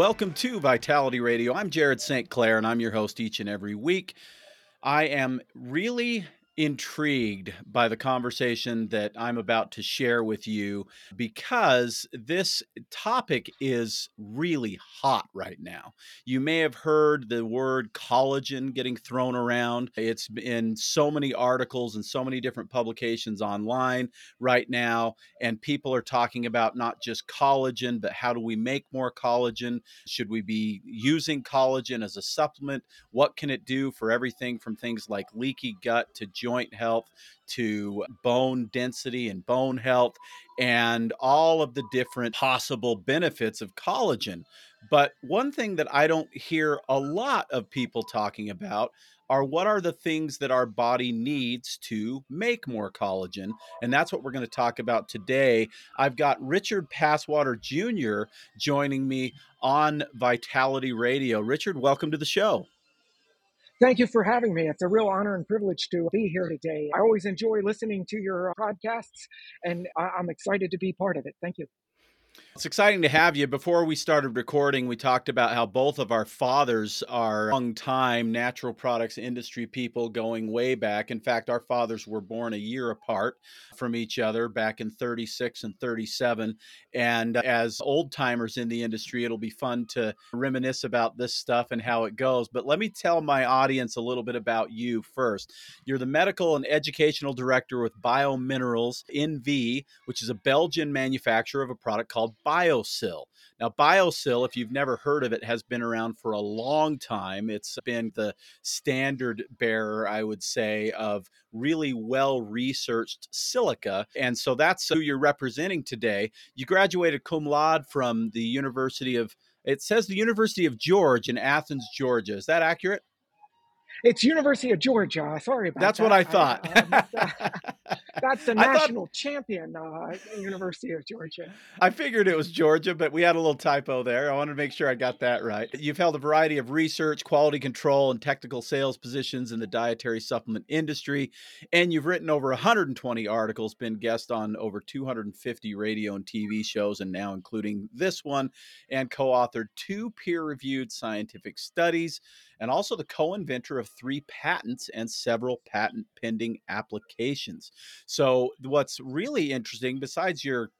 Welcome to Vitality Radio. I'm Jared St. Clair, and I'm your host each and every week. I am really intrigued by the conversation that I'm about to share with you because this topic is really hot right now. You may have heard the word collagen getting thrown around. It's in so many articles and so many different publications online right now. And people are talking about not just collagen, but how do we make more collagen? Should we be using collagen as a supplement? What can it do for everything from things like leaky gut to joint? health to bone density and bone health and all of the different possible benefits of collagen. But one thing that I don't hear a lot of people talking about are what are the things that our body needs to make more collagen? And that's what we're going to talk about today. I've got Richard Passwater Jr. joining me on Vitality Radio. Richard, welcome to the show. Thank you for having me. It's a real honor and privilege to be here today. I always enjoy listening to your podcasts, and I'm excited to be part of it. Thank you. It's exciting to have you. Before we started recording, we talked about how both of our fathers are long time natural products industry people going way back. In fact, our fathers were born a year apart from each other back in 36 and 37. And as old timers in the industry, it'll be fun to reminisce about this stuff and how it goes. But let me tell my audience a little bit about you first. You're the medical and educational director with Biominerals NV, which is a Belgian manufacturer of a product called called BioSil. Now, BioSil, if you've never heard of it, has been around for a long time. It's been the standard bearer, I would say, of really well researched silica. And so that's who you're representing today. You graduated cum laude from the University of, it says the University of George in Athens, Georgia. Is that accurate? It's University of Georgia. Sorry about that. That's that. what I thought. I That's the national thought, champion, uh, University of Georgia. I figured it was Georgia, but we had a little typo there. I wanted to make sure I got that right. You've held a variety of research, quality control, and technical sales positions in the dietary supplement industry, and you've written over 120 articles, been guest on over 250 radio and TV shows, and now including this one, and co-authored two peer-reviewed scientific studies and also the co inventor of three patents and several patent pending applications. So, what's really interesting, besides your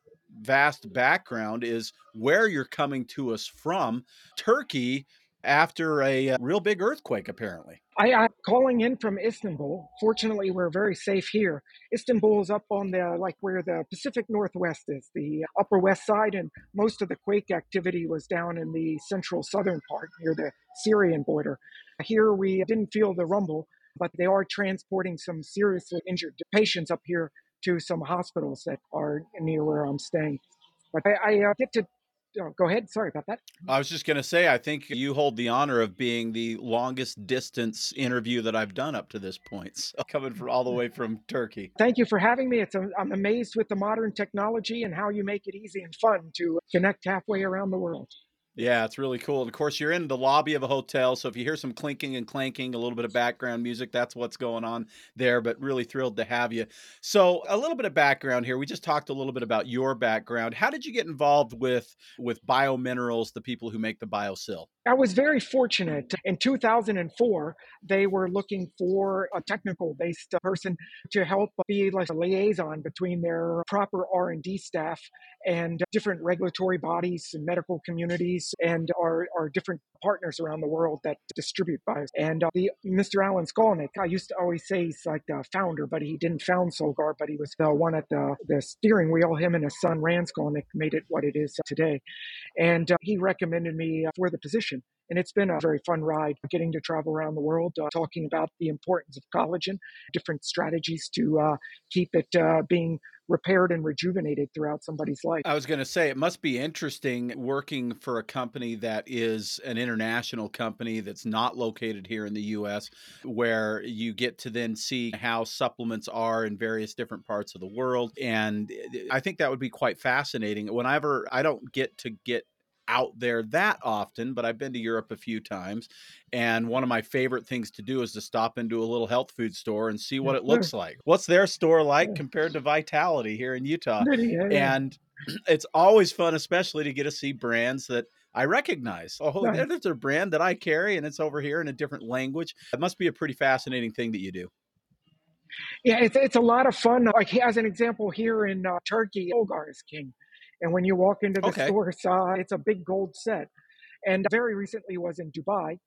vast background, is where you're coming to us from. Turkey after a, uh, real big earthquake, apparently. I, am calling in from Istanbul. Fortunately, we're very safe here. Istanbul is up on the like where the Pacific Northwest is, the Upper West Side, and most of the quake activity was down in the central southern part near the Syrian border. Here, we didn't feel the rumble, but they are transporting some seriously injured patients up here to some hospitals that are near where I'm staying. But I, I uh, get to oh, go ahead. Sorry about that. I was just going to say, I think you hold the honor of being the longest distance interview that I've done up to this point. So coming from all the way from Turkey. Thank you for having me. It's a, I'm amazed with the modern technology and how you make it easy and fun to connect halfway around the world. Yeah, it's really cool. And of course, you're in the lobby of a hotel. So if you hear some clinking and clanking, a little bit of background music, that's what's going on there. But really thrilled to have you. So a little bit of background here. We just talked a little bit about your background. How did you get involved with with biominerals, the people who make the BioSil? I was very fortunate. In 2004, they were looking for a technical based person to help be like a liaison between their proper R&D staff and different regulatory bodies and medical communities and our, our different partners around the world that distribute bios. And uh, the Mr. Alan Skolnick, I used to always say he's like the founder, but he didn't found Solgar, but he was the one at the, the steering wheel. Him and his son, Rand Skolnick, made it what it is today. And uh, he recommended me for the position. And it's been a very fun ride getting to travel around the world, uh, talking about the importance of collagen, different strategies to uh, keep it uh, being repaired and rejuvenated throughout somebody's life. I was going to say it must be interesting working for a company that is an international company that's not located here in the US where you get to then see how supplements are in various different parts of the world and I think that would be quite fascinating. Whenever I don't get to get out there that often, but I've been to Europe a few times. And one of my favorite things to do is to stop into a little health food store and see what it looks like. What's their store like compared to Vitality here in Utah? And it's always fun, especially to get to see brands that I recognize. Oh, right. there's a brand that I carry and it's over here in a different language. It must be a pretty fascinating thing that you do. Yeah, it's, it's a lot of fun. Like as an example, here in uh, Turkey, Solgar is king. And when you walk into the okay. store, uh, it's a big gold set. And very recently was in Dubai,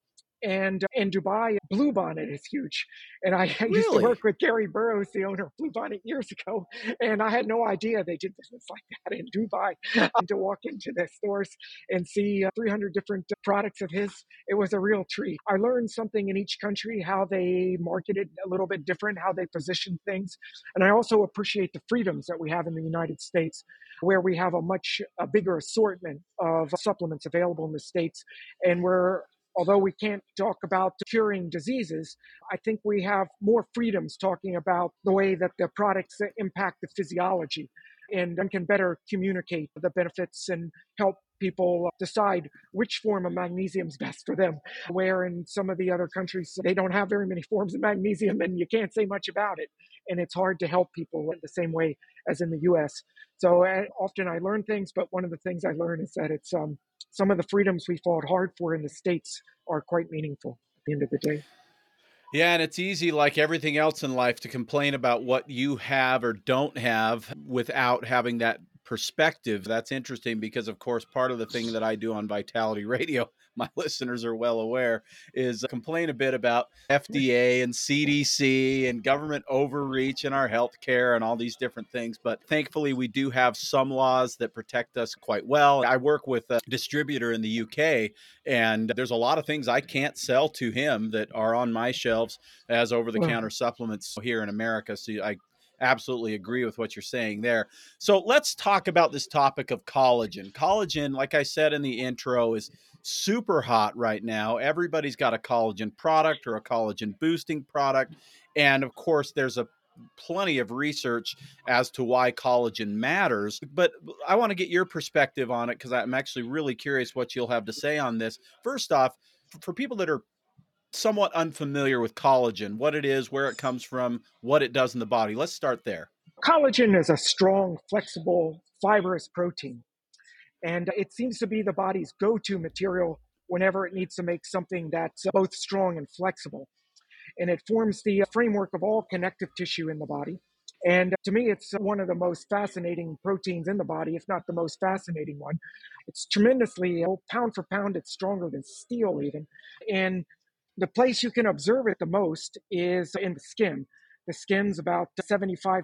and in Dubai, Bluebonnet is huge. And I really? used to work with Gary Barrows, the owner of Bluebonnet, years ago. And I had no idea they did business like that in Dubai. Um, to walk into their stores and see uh, 300 different products of his, it was a real treat. I learned something in each country, how they market it a little bit different, how they position things. And I also appreciate the freedoms that we have in the United States, where we have a much a bigger assortment of supplements available in the States. And we're although we can't talk about curing diseases, I think we have more freedoms talking about the way that the products impact the physiology and can better communicate the benefits and help people decide which form of magnesium is best for them. Where in some of the other countries, they don't have very many forms of magnesium and you can't say much about it. And it's hard to help people in the same way as in the US. So uh, often I learn things, but one of the things I learn is that it's um, some of the freedoms we fought hard for in the States are quite meaningful at the end of the day. Yeah, and it's easy, like everything else in life, to complain about what you have or don't have without having that perspective. That's interesting because, of course, part of the thing that I do on Vitality Radio my listeners are well aware, is complain a bit about FDA and CDC and government overreach in our healthcare and all these different things. But thankfully, we do have some laws that protect us quite well. I work with a distributor in the UK, and there's a lot of things I can't sell to him that are on my shelves as over the counter supplements here in America. So I absolutely agree with what you're saying there. So let's talk about this topic of collagen. Collagen, like I said in the intro, is super hot right now. Everybody's got a collagen product or a collagen boosting product. And of course, there's a plenty of research as to why collagen matters. But I want to get your perspective on it because I'm actually really curious what you'll have to say on this. First off, for people that are somewhat unfamiliar with collagen, what it is, where it comes from, what it does in the body, let's start there. Collagen is a strong, flexible, fibrous protein. And it seems to be the body's go to material whenever it needs to make something that's both strong and flexible. And it forms the framework of all connective tissue in the body. And to me, it's one of the most fascinating proteins in the body, if not the most fascinating one. It's tremendously, oh, pound for pound, it's stronger than steel, even. And the place you can observe it the most is in the skin. The skin's about 75%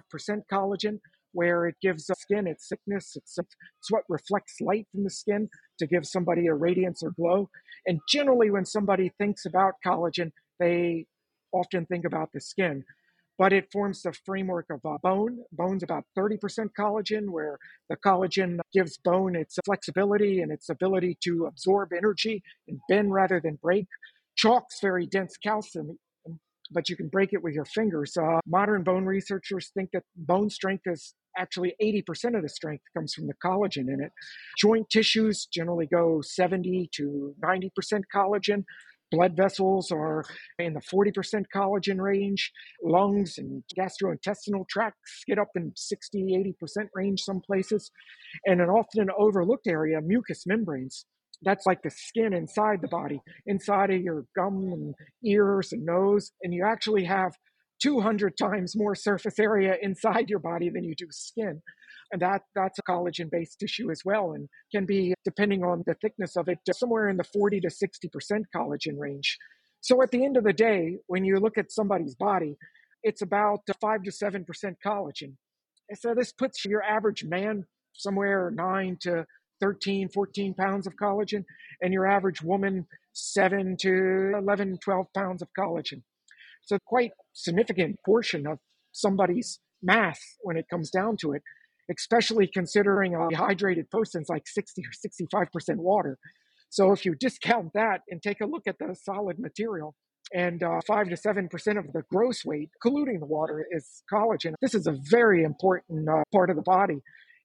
collagen, where it gives the skin its thickness. It's, it's what reflects light from the skin to give somebody a radiance or glow. And generally, when somebody thinks about collagen, they often think about the skin. But it forms the framework of uh, bone. Bone's about 30% collagen, where the collagen gives bone its flexibility and its ability to absorb energy and bend rather than break. Chalk's very dense calcium, but you can break it with your fingers. Uh, modern bone researchers think that bone strength is actually 80% of the strength comes from the collagen in it. Joint tissues generally go 70 to 90% collagen. Blood vessels are in the 40% collagen range. Lungs and gastrointestinal tracts get up in 60, 80% range some places. And an often overlooked area, mucous membranes that's like the skin inside the body, inside of your gum and ears and nose. And you actually have 200 times more surface area inside your body than you do skin. And that, that's a collagen based tissue as well, and can be, depending on the thickness of it, somewhere in the 40 to 60% collagen range. So at the end of the day, when you look at somebody's body, it's about 5 to 7% collagen. And so this puts your average man somewhere 9 to 13, 14 pounds of collagen, and your average woman, 7 to 11, 12 pounds of collagen. So, quite significant portion of somebody's mass when it comes down to it, especially considering a hydrated person's like 60 or 65% water. So if you discount that and take a look at the solid material, and uh, 5 to 7% of the gross weight, including the water, is collagen. This is a very important uh, part of the body,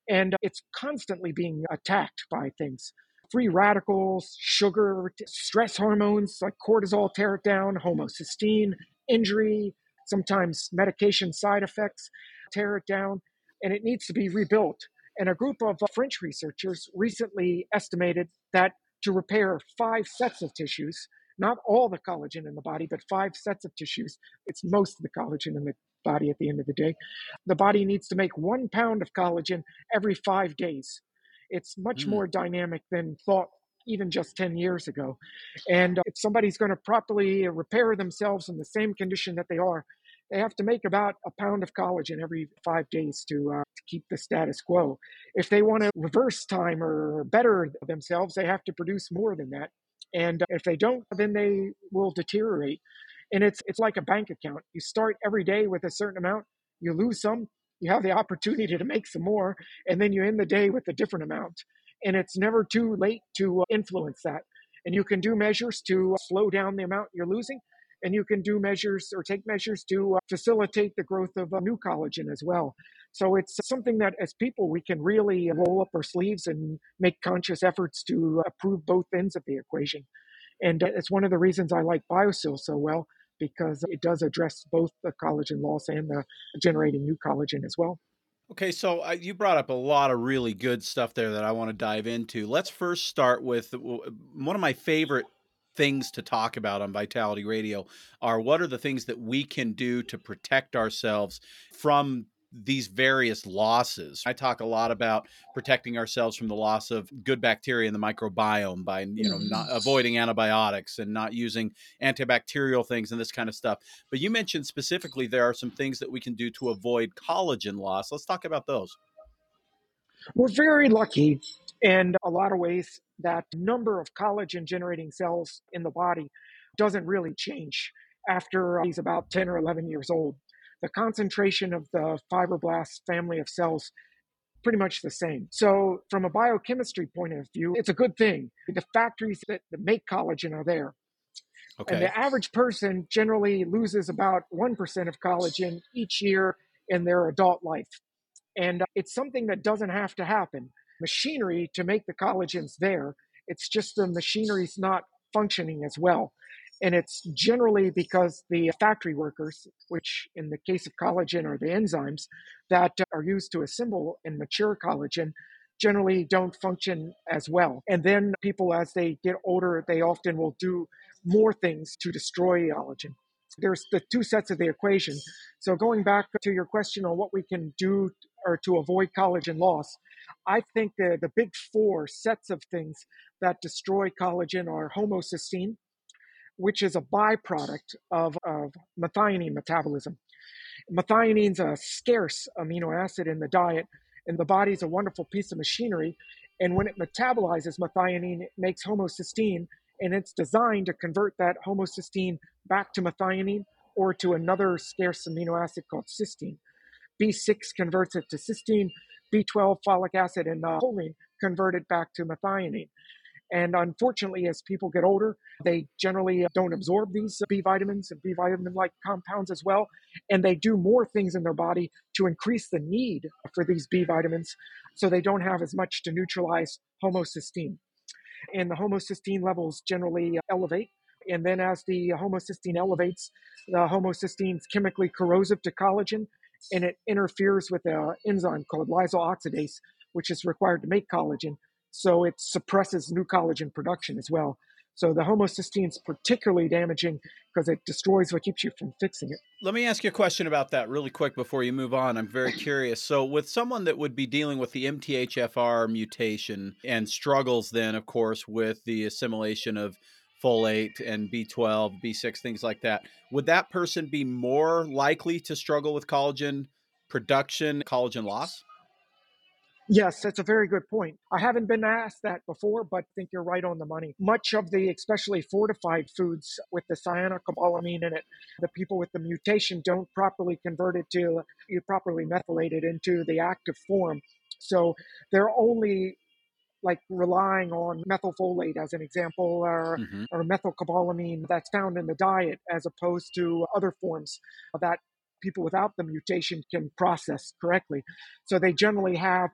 and it's constantly being attacked by things. Free radicals, sugar, stress hormones like cortisol tear it down, homocysteine, injury, sometimes medication side effects tear it down, and it needs to be rebuilt. And a group of uh, French researchers recently estimated that to repair five sets of tissues, not all the collagen in the body, but five sets of tissues. It's most of the collagen in the body at the end of the day. The body needs to make one pound of collagen every five days. It's much mm. more dynamic than thought even just 10 years ago. And uh, if somebody's going to properly repair themselves in the same condition that they are, they have to make about a pound of collagen every five days to, uh, to keep the status quo. If they want to reverse time or better themselves, they have to produce more than that. And uh, if they don't, then they will deteriorate. And it's it's like a bank account. You start every day with a certain amount, you lose some, you have the opportunity to make some more, and then you end the day with a different amount. And it's never too late to uh, influence that. And you can do measures to slow down the amount you're losing and you can do measures or take measures to uh, facilitate the growth of uh, new collagen as well. So it's something that as people we can really roll up our sleeves and make conscious efforts to improve both ends of the equation. And uh, it's one of the reasons I like BioSil so well because it does address both the collagen loss and the generating new collagen as well. Okay, so uh, you brought up a lot of really good stuff there that I want to dive into. Let's first start with one of my favorite things to talk about on Vitality Radio are what are the things that we can do to protect ourselves from these various losses. I talk a lot about protecting ourselves from the loss of good bacteria in the microbiome by you know not mm-hmm. avoiding antibiotics and not using antibacterial things and this kind of stuff. But you mentioned specifically there are some things that we can do to avoid collagen loss. Let's talk about those. We're very lucky in a lot of ways that number of collagen generating cells in the body doesn't really change after he's about 10 or 11 years old. The concentration of the fibroblast family of cells pretty much the same. So from a biochemistry point of view, it's a good thing. The factories that, make collagen are there. Okay. And the average person generally loses about 1% of collagen each year in their adult life. And uh, it's something that doesn't have to happen machinery to make the collagens there. It's just the machinery's not functioning as well. And it's generally because the factory workers, which in the case of collagen are the enzymes that are used to assemble and mature collagen, generally don't function as well. And then people, as they get older, they often will do more things to destroy collagen. There's the two sets of the equation. So going back to your question on what we can do or to avoid collagen loss, I think the, the big four sets of things that destroy collagen are homocysteine, which is a byproduct of, of methionine metabolism. Methionine is a scarce amino acid in the diet, and the body's a wonderful piece of machinery. And when it metabolizes methionine, it makes homocysteine, and it's designed to convert that homocysteine back to methionine or to another scarce amino acid called cysteine. B6 converts it to cysteine, B12, folic acid, and uh, choline it back to methionine. And unfortunately, as people get older, they generally uh, don't absorb these uh, B vitamins and B vitamin like compounds as well. And they do more things in their body to increase the need for these B vitamins so they don't have as much to neutralize homocysteine. And the homocysteine levels generally uh, elevate. And then as the homocysteine elevates, the homocysteine is chemically corrosive to collagen and it interferes with an enzyme called lysyl oxidase, which is required to make collagen. So it suppresses new collagen production as well. So the homocysteine is particularly damaging because it destroys what keeps you from fixing it. Let me ask you a question about that really quick before you move on. I'm very curious. So with someone that would be dealing with the MTHFR mutation and struggles then of course with the assimilation of folate and B12, B6, things like that. Would that person be more likely to struggle with collagen production, collagen loss? Yes, that's a very good point. I haven't been asked that before, but I think you're right on the money. Much of the, especially fortified foods with the cyanocobalamin in it, the people with the mutation don't properly convert it to, you properly methylate it into the active form. So they're only like relying on methylfolate as an example or, mm-hmm. or methylcobalamin that's found in the diet as opposed to other forms that people without the mutation can process correctly. So they generally have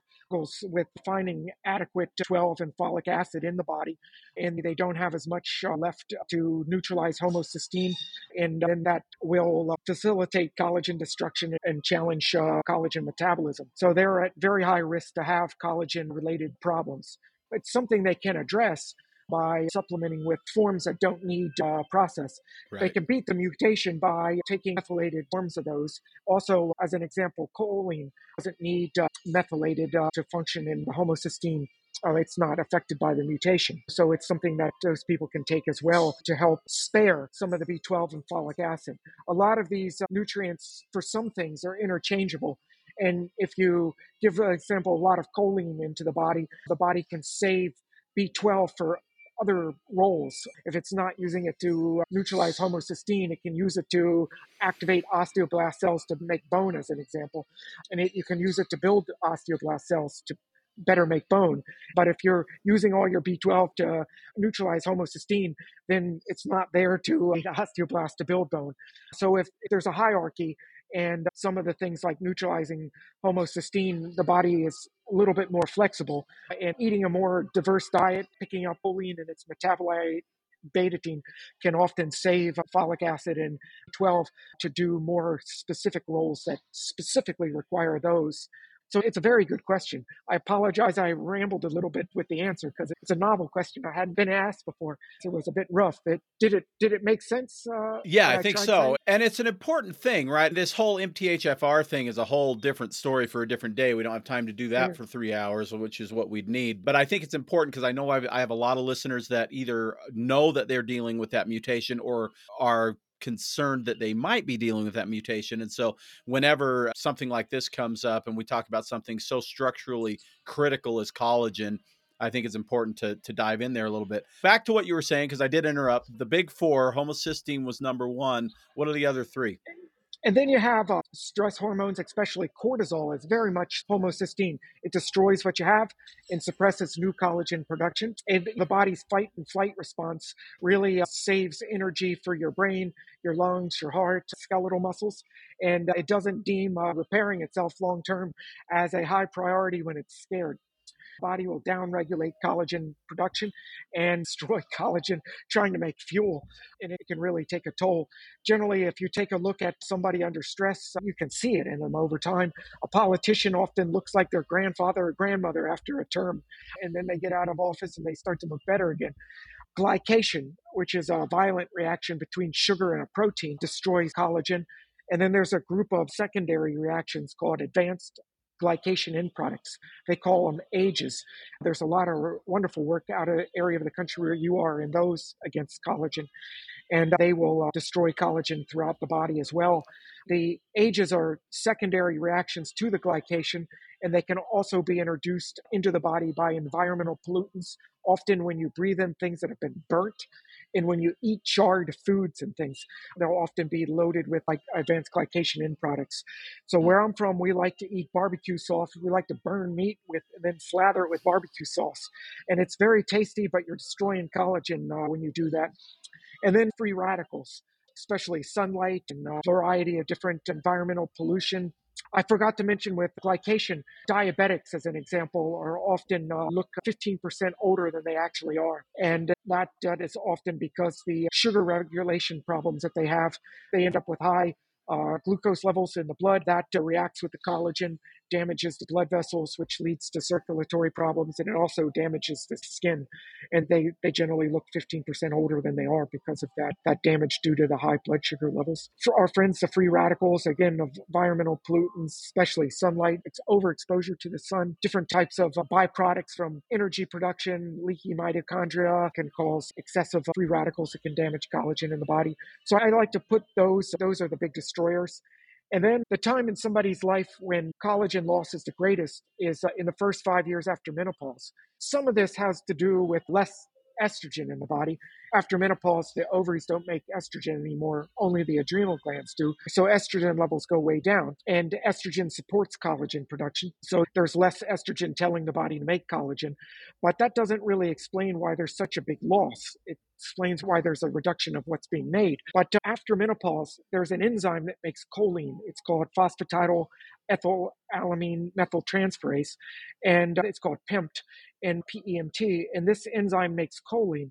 with finding adequate 12 and folic acid in the body, and they don't have as much uh, left to neutralize homocysteine, and then that will uh, facilitate collagen destruction and challenge uh, collagen metabolism. So they're at very high risk to have collagen related problems. It's something they can address by supplementing with forms that don't need uh, process. Right. They can beat the mutation by taking methylated forms of those. Also, as an example, choline doesn't need uh, methylated uh, to function in the homocysteine. Uh, it's not affected by the mutation. So it's something that those people can take as well to help spare some of the B12 and folic acid. A lot of these uh, nutrients, for some things, are interchangeable. And if you give, for example, a lot of choline into the body, the body can save B12 for other roles. If it's not using it to uh, neutralize homocysteine, it can use it to activate osteoblast cells to make bone, as an example. And it, you can use it to build osteoblast cells to better make bone. But if you're using all your B12 to neutralize homocysteine, then it's not there to uh, osteoblast to build bone. So if there's a hierarchy, and some of the things like neutralizing homocysteine, the body is a little bit more flexible. And eating a more diverse diet, picking up choline and its metabolite betaine can often save folic acid and 12 to do more specific roles that specifically require those so it's a very good question. I apologize. I rambled a little bit with the answer because it's a novel question. I hadn't been asked before. So it was a bit rough. But did it did it make sense? Uh, yeah, I, think so. And it's an important thing, right? This whole MTHFR thing is a whole different story for a different day. We don't have time to do that sure. for three hours, which is what we'd need. But I think it's important because I know I've, I have a lot of listeners that either know that they're dealing with that mutation or are concerned that they might be dealing with that mutation. And so, whenever something like this comes up and we talk about something so structurally critical as collagen, I think it's important to to dive in there a little bit. Back to what you were saying, because I did interrupt. The big four, homocysteine was number one. What are the other three? And then you have uh, stress hormones, especially cortisol, is very much homocysteine. It destroys what you have and suppresses new collagen production. And the body's fight and flight response really uh, saves energy for your brain, your lungs, your heart, skeletal muscles. And uh, it doesn't deem uh, repairing itself long term as a high priority when it's scared body will downregulate collagen production and destroy collagen trying to make fuel. And it can really take a toll. Generally, if you take a look at somebody under stress, uh, you can see it in them over time. A politician often looks like their grandfather or grandmother after a term, and then they get out of office and they start to look better again. Glycation, which is a violent reaction between sugar and a protein, destroys collagen. And then there's a group of secondary reactions called advanced glycation end products. They call them AGEs. There's a lot of wonderful work out of area of the country where you are in those against collagen, and they will uh, destroy collagen throughout the body as well. The AGEs are secondary reactions to the glycation, and they can also be introduced into the body by environmental pollutants. Often, when you breathe in things that have been burnt, and when you eat charred foods and things, they'll often be loaded with like advanced glycation end products. So where I'm from, we like to eat barbecue sauce. We like to burn meat with and then slather it with barbecue sauce, and it's very tasty. But you're destroying collagen uh, when you do that. And then free radicals especially sunlight and a variety of different environmental pollution I forgot to mention with glycation, diabetics, as an example, are often uh, look 15% older than they actually are. And that, that is often because the sugar regulation problems that they have, they end up with high uh, glucose levels in the blood. That uh, reacts with the collagen damages the blood vessels, which leads to circulatory problems, and it also damages the skin. And they, they generally look 15% older than they are because of that, that damage due to the high blood sugar levels. For our friends, the free radicals, again, environmental pollutants, especially sunlight, it's overexposure to the sun, different types of uh, byproducts from energy production, leaky mitochondria can cause excessive free radicals that can damage collagen in the body. So I like to put those, those are the big destroyers. And then the time in somebody's life when collagen loss is the greatest is uh, in the first five years after menopause. Some of this has to do with less estrogen in the body. After menopause, the ovaries don't make estrogen anymore, only the adrenal glands do. So estrogen levels go way down. And estrogen supports collagen production. So there's less estrogen telling the body to make collagen. But that doesn't really explain why there's such a big loss. It explains why there's a reduction of what's being made. But after menopause, there's an enzyme that makes choline. It's called phosphatidyl ethylamine methyltransferase, and uh, it's called PEMT and PEMT. And this enzyme makes choline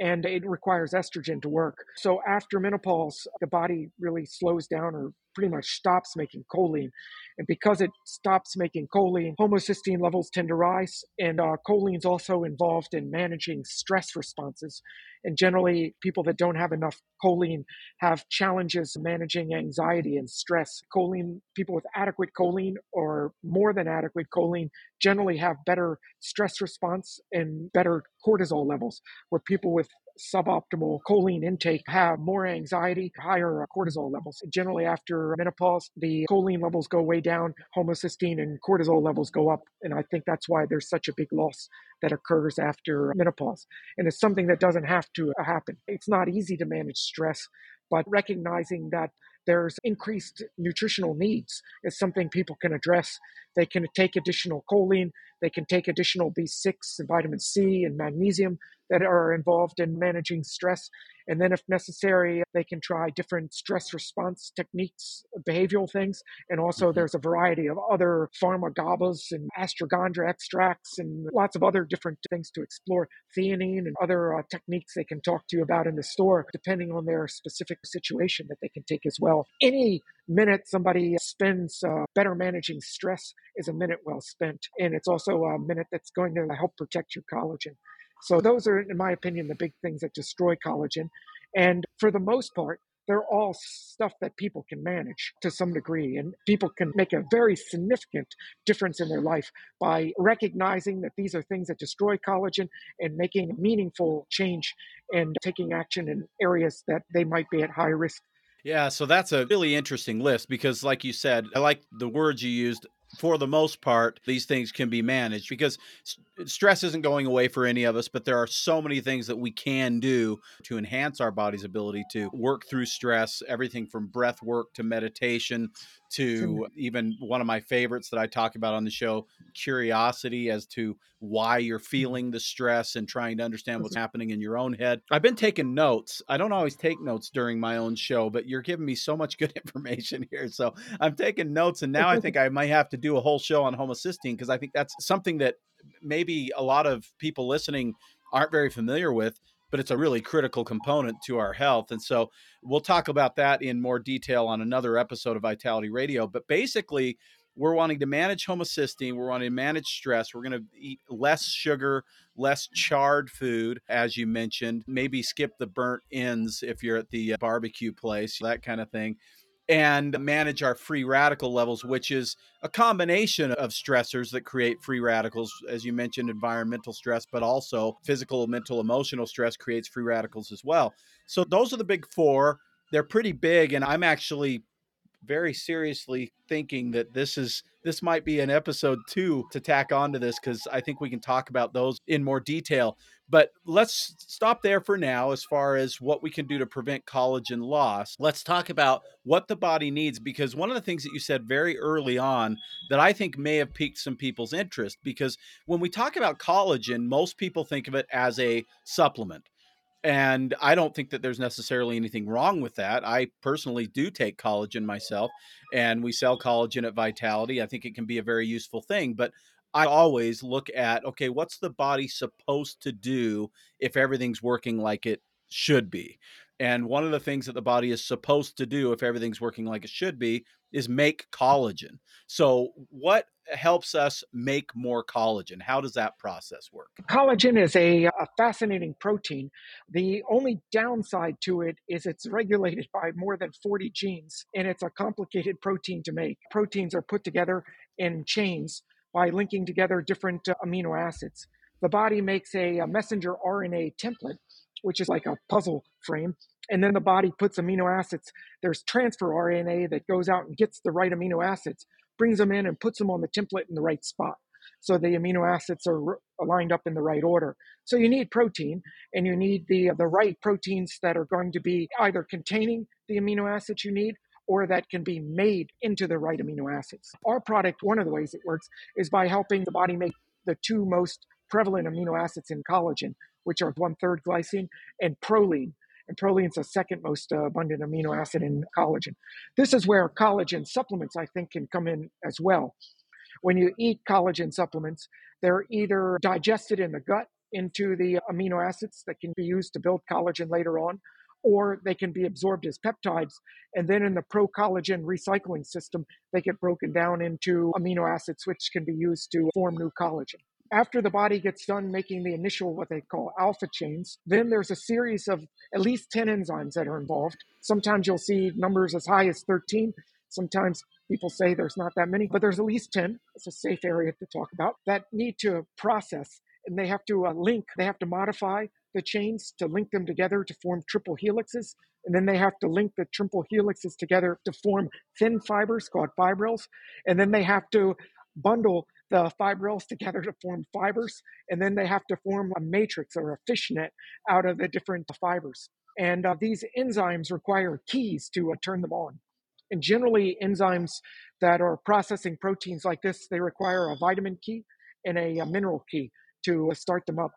and it requires estrogen to work. So after menopause, the body really slows down or pretty much stops making choline. And because it stops making choline, homocysteine levels tend to rise. And uh, choline is also involved in managing stress responses. And generally, people that don't have enough choline have challenges managing anxiety and stress. Choline, people with adequate choline or more than adequate choline generally have better stress response and better cortisol levels, where people with suboptimal choline intake have more anxiety, higher cortisol levels. Generally, after menopause, the choline levels go way down, homocysteine and cortisol levels go up. And I think that's why there's such a big loss that occurs after menopause. And it's something that doesn't have to uh, happen. It's not easy to manage stress, but recognizing that there's increased nutritional needs It's something people can address. They can take additional choline, they can take additional B6 and vitamin C and magnesium that are involved in managing stress. And then, if necessary, they can try different stress response techniques, behavioral things. And also, mm-hmm. there's a variety of other PharmaGABAs and ashwagandha extracts and lots of other different things to explore. Theanine and other uh, techniques they can talk to you about in the store, depending on their specific situation that they can take as well. Any minute somebody spends uh, better managing stress is a minute well spent. And it's also a minute that's going to help protect your collagen. So those are, in my opinion, the big things that destroy collagen. And for the most part, they're all stuff that people can manage to some degree. And people can make a very significant difference in their life by recognizing that these are things that destroy collagen and making meaningful change and taking action in areas that they might be at high risk. Yeah, so that's a really interesting list because, like you said, I like the words you used. For the most part, these things can be managed because stress isn't going away for any of us, but there are so many things that we can do to enhance our body's ability to work through stress, everything from breath work to meditation to even one of my favorites that I talk about on the show, curiosity as to why you're mm-hmm. feeling the stress and trying to understand what's happening in your own head. I've been taking notes. I don't always take notes during my own show, but you're giving me so much good information here. So I'm taking notes, and now I think I might have to do a whole show on homocysteine because I think that's something that maybe a lot of people listening aren't very familiar with but it's a really critical component to our health. And so we'll talk about that in more detail on another episode of Vitality Radio. But basically, we're wanting to manage homocysteine. We're wanting to manage stress. We're going to eat less sugar, less charred food, as you mentioned. Maybe skip the burnt ends if you're at the uh, barbecue place, that kind of thing and manage our free radical levels, which is a combination of stressors that create free radicals. As you mentioned, environmental stress, but also physical, mental, emotional stress creates free radicals as well. So, those are the big four. They're pretty big, and I'm actually very seriously thinking that this is this might be an episode two to tack onto this because I think we can talk about those in more detail. But let's stop there for now as far as what we can do to prevent collagen loss. Let's talk about what the body needs because one of the things that you said very early on that I think may have piqued some people's interest because when we talk about collagen, most people think of it as a supplement. And I don't think that there's necessarily anything wrong with that. I personally do take collagen myself, and we sell collagen at Vitality. I think it can be a very useful thing. But I always look at okay, what's the body supposed to do if everything's working like it should be? And one of the things that the body is supposed to do if everything's working like it should be is make collagen. So, what helps us make more collagen? How does that process work? Collagen is a, a, fascinating protein. The only downside to it is it's regulated by more than 40 genes, and it's a complicated protein to make. Proteins are put together in chains by linking together different uh, amino acids. The body makes a, a messenger RNA template, which is like a puzzle frame and then the body puts amino acids. There's transfer RNA that goes out and gets the right amino acids, brings them in, and puts them on the template in the right spot. So the amino acids are lined up in the right order. So you need protein, and you need the the right proteins that are going to be either containing the amino acids you need or that can be made into the right amino acids. Our product, one of the ways it works, is by helping the body make the two most prevalent amino acids in collagen, which are one third glycine and proline. And proline is the second most uh, abundant amino acid in collagen. This is where collagen supplements, I think, can come in as well. When you eat collagen supplements, they're either digested in the gut into the amino acids that can be used to build collagen later on, or they can be absorbed as peptides. And then in the procollagen recycling system, they get broken down into amino acids, which can be used to form new collagen. After the body gets done making the initial, what they call alpha chains, then there's a series of at least 10 enzymes that are involved. Sometimes you'll see numbers as high as 13. Sometimes people say there's not that many, but there's at least 10. It's a safe area to talk about that need to process and they have to uh, link, they have to modify the chains to link them together to form triple helixes. And then they have to link the triple helixes together to form thin fibers called fibrils. And then they have to bundle the fibrils together to form fibers. And then they have to form a matrix or a fishnet out of the different fibers. And uh, these enzymes require keys to uh, turn them on. And generally, enzymes that are processing proteins like this, they require a vitamin key and a, a mineral key to uh, start them up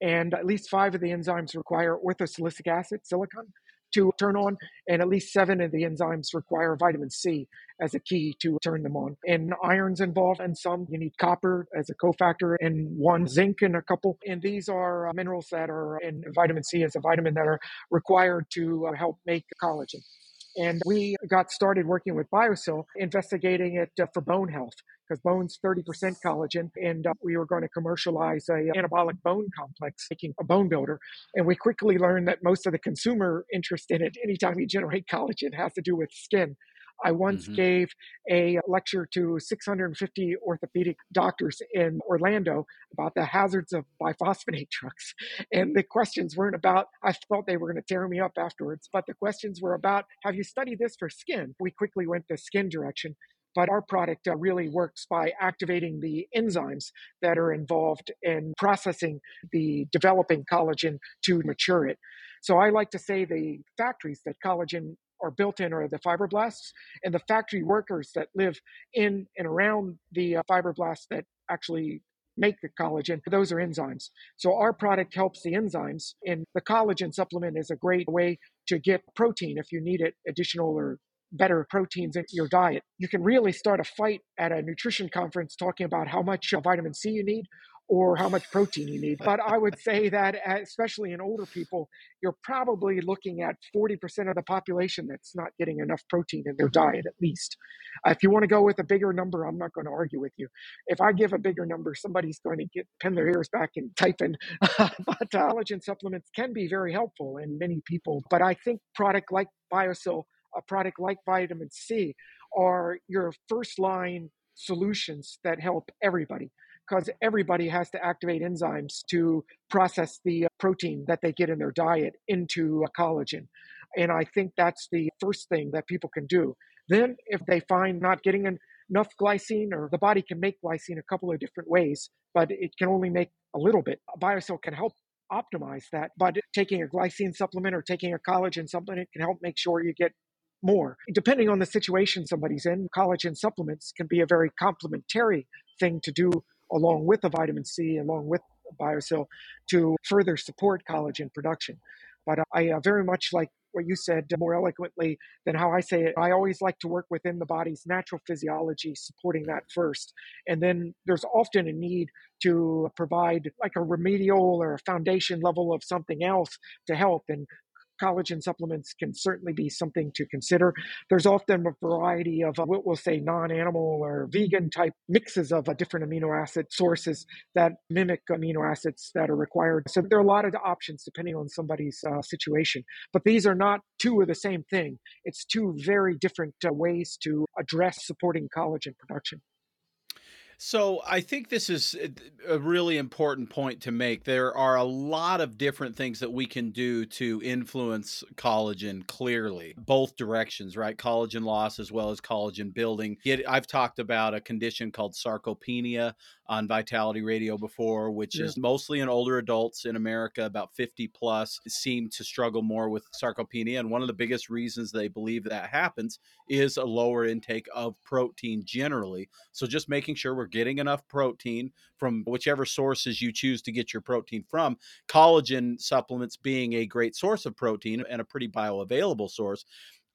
and at least five of the enzymes require orthosilicic acid, silicon, to turn on, and at least seven of the enzymes require vitamin C as a key to turn them on. And iron's involved, and some you need copper as a cofactor, and one zinc and a couple. And these are uh, minerals that are, and vitamin C as a vitamin that are required to uh, help make collagen. And we got started working with BioSil, investigating it uh, for bone health because bone's 30% collagen. And uh, we were going to commercialize a anabolic bone complex, making a bone builder. And we quickly learned that most of the consumer interest in it, anytime you generate collagen, has to do with skin. I once mm-hmm. gave a lecture to 650 orthopedic doctors in Orlando about the hazards of biphosphonate drugs. And the questions weren't about, I thought they were going to tear me up afterwards, but the questions were about, have you studied this for skin? We quickly went the skin direction. But our product uh, really works by activating the enzymes that are involved in processing the developing collagen to mature it. So I like to say the factories that collagen are built in are the fibroblasts, and the factory workers that live in and around the uh, fibroblasts that actually make the collagen, those are enzymes. So our product helps the enzymes, and the collagen supplement is a great way to get protein if you need it, additional or better proteins in your diet. You can really start a fight at a nutrition conference talking about how much vitamin C you need or how much protein you need. But I would say that, uh, especially in older people, you're probably looking at 40% of the population that's not getting enough protein in their diet, at least. Uh, if you want to go with a bigger number, I'm not going to argue with you. If I give a bigger number, somebody's going to get pin their ears back and type in. but collagen supplements can be very helpful in many people. But I think product like BioSil a product like vitamin C are your first line solutions that help everybody because everybody has to activate enzymes to process the uh, protein that they get in their diet into a collagen. And I think that's the first thing that people can do. Then, if they find not getting enough glycine, or the body can make glycine a couple of different ways, but it can only make a little bit. BioSil can help optimize that, but taking a glycine supplement or taking a collagen supplement can help make sure you get more. Depending on the situation somebody's in, collagen supplements can be a very complementary thing to do along with the vitamin C, along with BioSil to further support collagen production. But I uh, very much like what you said more eloquently than how I say it. I always like to work within the body's natural physiology, supporting that first. And then there's often a need to provide like a remedial or a foundation level of something else to help. And collagen supplements can certainly be something to consider. There's often a variety of uh, what we'll say non-animal or vegan type mixes of uh, different amino acid sources that mimic amino acids that are required. So there are a lot of options depending on somebody's uh, situation. But these are not two of the same thing. It's two very different uh, ways to address supporting collagen production. So I think this is uh, a really important point to make. There are a lot of different things that we can do to influence collagen clearly, both directions, right? Collagen loss as well as collagen building. I've talked about a condition called sarcopenia on Vitality Radio before, which yeah. is mostly in older adults in America, about 50 plus, seem to struggle more with sarcopenia. And one of the biggest reasons they believe that happens is a lower intake of protein generally. So just making sure we're getting enough protein from whichever sources you choose to get your protein from. Collagen supplements being a great source of protein and a pretty bioavailable source.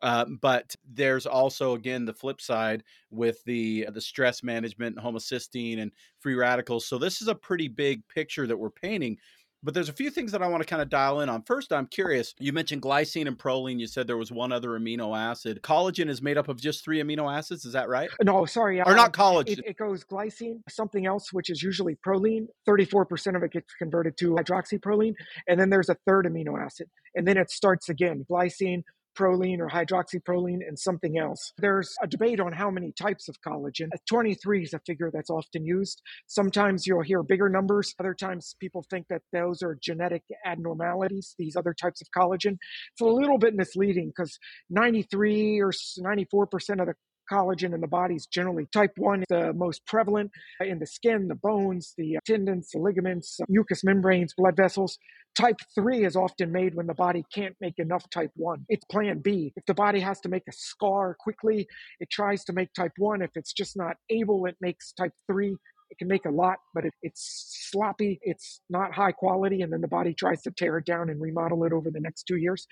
Uh, but there's also again the flip side with the the stress management, homocysteine, and free radicals. So this is a pretty big picture that we're painting. But there's a few things that I want to kind of dial in on. First, I'm curious. You mentioned glycine and proline. You said there was one other amino acid. Collagen is made up of just three amino acids. Is that right? No, sorry. Or um, not collagen. It, it, goes glycine, something else, which is usually proline. 34% of it gets converted to hydroxyproline. And then there's a third amino acid. And then it starts again glycine, proline or hydroxyproline and something else. There's a debate on how many types of collagen. 23 is a figure that's often used. Sometimes you'll hear bigger numbers. Other times people think that those are genetic abnormalities, these other types of collagen. It's a little bit misleading because 93 or 94% of the collagen in the body is generally type 1 the most prevalent in the skin the bones the tendons the ligaments uh, mucous membranes blood vessels Type 3 is often made when the body can't make enough type 1. It's plan B. If the body has to make a scar quickly, it tries to make type 1. If it's just not able, it makes type 3. It can make a lot, but it, it's sloppy, it's not high quality, and then the body tries to tear it down and remodel it over the next two years.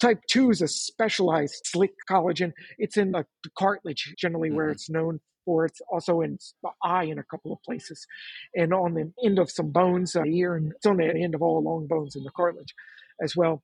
Type 2 is a specialized slick collagen. It's in the cartilage, generally, mm-hmm. where it's known or it's also in the eye in a couple of places and on the end of some bones uh, here and it's on the end of all long bones in the cartilage as well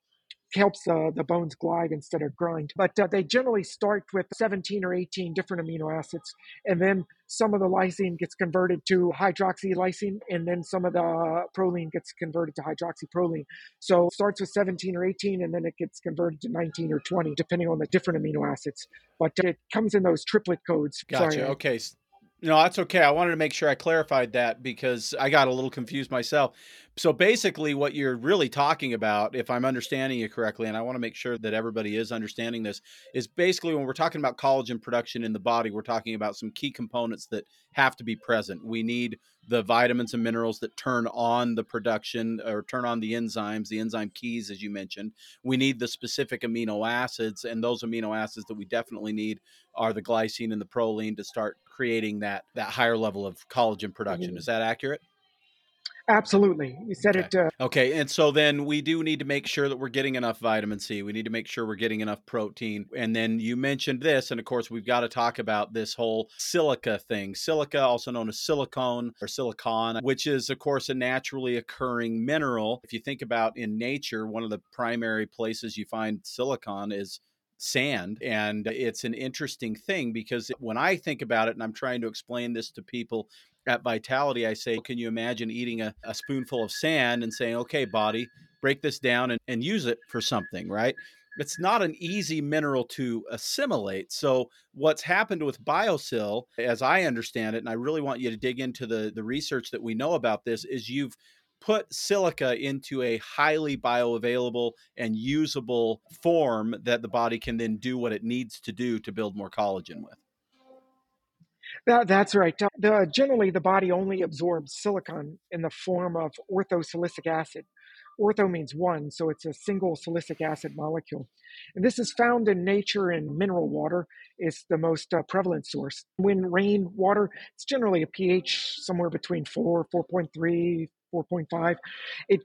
helps uh, the bones glide instead of grind. But uh, they generally start with 17 or 18 different amino acids, and then some of the lysine gets converted to hydroxylysine, and then some of the proline gets converted to hydroxyproline. So it starts with 17 or 18, and then it gets converted to 19 or 20, depending on the different amino acids. But it comes in those triplet codes. Gotcha. Sorry, okay. No, that's okay. I wanted to make sure I clarified that because I got a little confused myself. So basically, what you're really talking about, if I'm understanding you correctly, and I want to make sure that everybody is understanding this, is basically when we're talking about collagen production in the body, we're talking about some key components that have to be present. We need the vitamins and minerals that turn on the production or turn on the enzymes, the enzyme keys, as you mentioned. We need the specific amino acids, and those amino acids that we definitely need are the glycine and the proline to start creating that that higher level of collagen production. Mm-hmm. Is that accurate? Absolutely. You said okay. it. Uh, okay. And so then we do need to make sure that we're getting enough vitamin C. We need to make sure we're getting enough protein. And then you mentioned this. And of course, we've got to talk about this whole silica thing. Silica, also known as silicone or silicon, which is, of course, a naturally occurring mineral. If you think about in nature, one of the primary places you find silicon is sand. And it's an interesting thing because when I think about it, and I'm trying to explain this to people at Vitality, I say, can you imagine eating a, a spoonful of sand and saying, okay, body, break this down and, and use it for something, right? It's not an easy mineral to assimilate. So, what's happened with BioSil, as I understand it, and I really want you to dig into the, the research that we know about this, is you've put silica into a highly bioavailable and usable form that the body can then do what it needs to do to build more collagen with. That, that's right. The, generally, the body only absorbs silicon in the form of orthosilicic acid. Ortho means one, so it's a single silicic acid molecule. And this is found in nature in mineral water. It's the most uh, prevalent source. When rain water, it's generally a pH somewhere between 4, 4.3, 4.5. It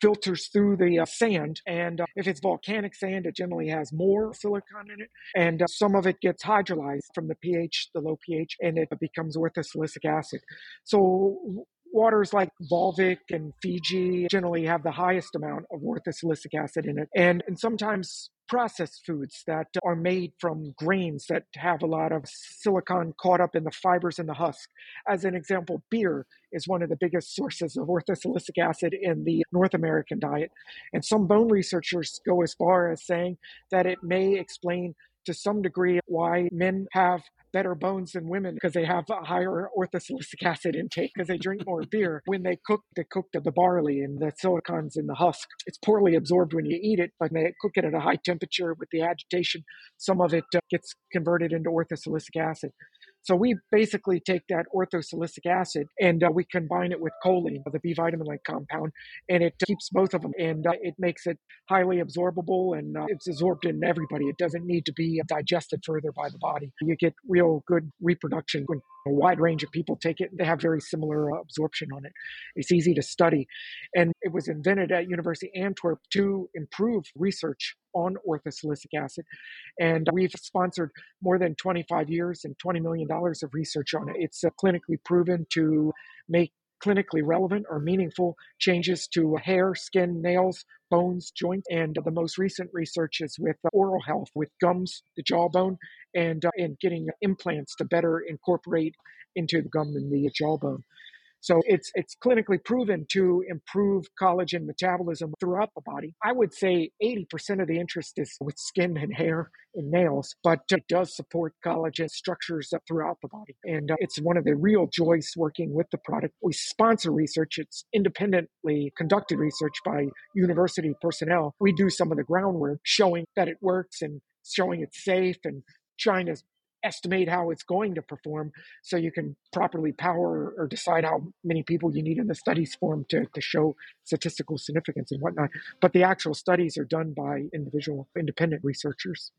filters through the uh, sand. And uh, if it's volcanic sand, it generally has more silicon in it. And uh, some of it gets hydrolyzed from the pH, the low pH, and it becomes orthosilicic acid. So waters like Volvic and Fiji generally have the highest amount of orthosilicic acid in it. And, and sometimes processed foods that are made from grains that have a lot of silicon caught up in the fibers in the husk. As an example, beer is one of the biggest sources of orthosilicic acid in the North American diet. And some bone researchers go as far as saying that it may explain to some degree why men have better bones than women because they have a higher orthosilicic acid intake because they drink more beer. When they cook, they cook the barley and the silicons in the husk. It's poorly absorbed when you eat it, but they cook it at a high temperature with the agitation. Some of it uh, gets converted into orthosilicic acid. So we basically take that orthosilicic acid and uh, we combine it with choline, the B vitamin-like compound, and it keeps both of them, and uh, it makes it highly absorbable and uh, it's absorbed in everybody. It doesn't need to be digested further by the body. You get real good reproduction when a wide range of people take it. They have very similar uh, absorption on it. It's easy to study, and it was invented at University Antwerp to improve research on orthosilicic acid. And we've sponsored more than 25 years and $20 million of research on it. It's uh, clinically proven to make clinically relevant or meaningful changes to hair, skin, nails, bones, joints. And the most recent research is with oral health, with gums, the jawbone, and, uh, and getting implants to better incorporate into the gum and the jawbone. So it's it's clinically proven to improve collagen metabolism throughout the body. I would say 80% of the interest is with skin and hair and nails, but it does support collagen structures throughout the body. And uh, it's one of the real joys working with the product. We sponsor research. It's independently conducted research by university personnel. We do some of the groundwork showing that it works and showing it's safe and to estimate how it's going to perform so you can properly power or decide how many people you need in the studies form to, to show statistical significance and whatnot. But the actual studies are done by individual independent researchers.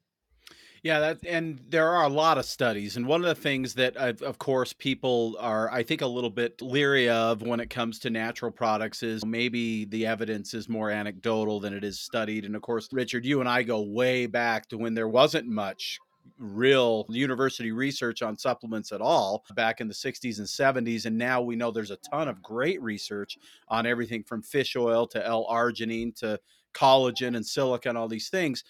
Yeah, that and there are a lot of studies, and one of the things that, of course, people are, I think, a little bit leery of when it comes to natural products is maybe the evidence is more anecdotal than it is studied. And of course, Richard, you and I go way back to when there wasn't much real university research on supplements at all back in the 60s and 70s. And now we know there's a ton of great research on everything from fish oil to L arginine to collagen and silica and all these things.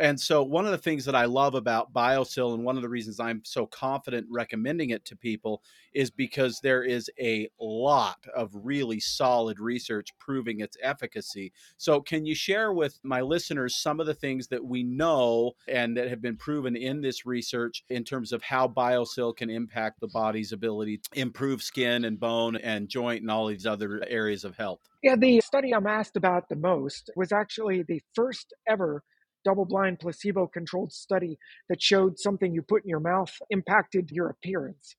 And so, one of the things that I love about BioSil, and one of the reasons I'm so confident recommending it to people, is because there is a lot of really solid research proving its efficacy. So, can you share with my listeners some of the things that we know and that have been proven in this research in terms of how BioSil can impact the body's ability to improve skin and bone and joint and all these other areas of health? Yeah, the study I'm asked about the most was actually the first ever double blind placebo controlled study that showed something you put in your mouth impacted your appearance.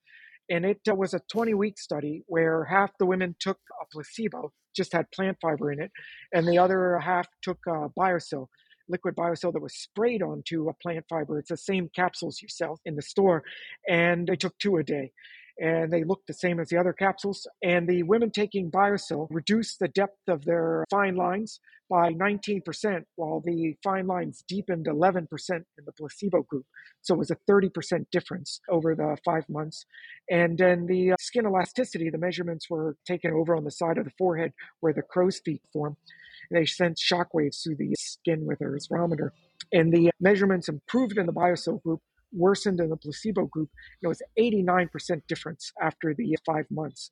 And it uh, was a 20 week study where half the women took a placebo, just had plant fiber in it, and the other half took uh, BioSil, liquid BioSil that was sprayed onto a plant fiber. It's the same capsules you sell in the store, and they took two a day and they looked the same as the other capsules. And the women taking BioSil reduced the depth of their fine lines by 19%, while the fine lines deepened 11% in the placebo group. So it was a 30% difference over the five months. And then the uh, skin elasticity, the measurements were taken over on the side of the forehead where the crow's feet form. They sent shock waves through the skin with a Reviscometer. And the measurements improved in the BioSil group worsened in the placebo group. It was 89% difference after the five months.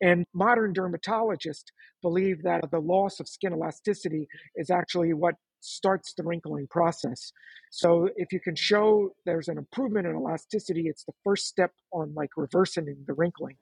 And modern dermatologists believe that the loss of skin elasticity is actually what starts the wrinkling process. So if you can show there's an improvement in elasticity, it's the first step on like reversing the wrinkling.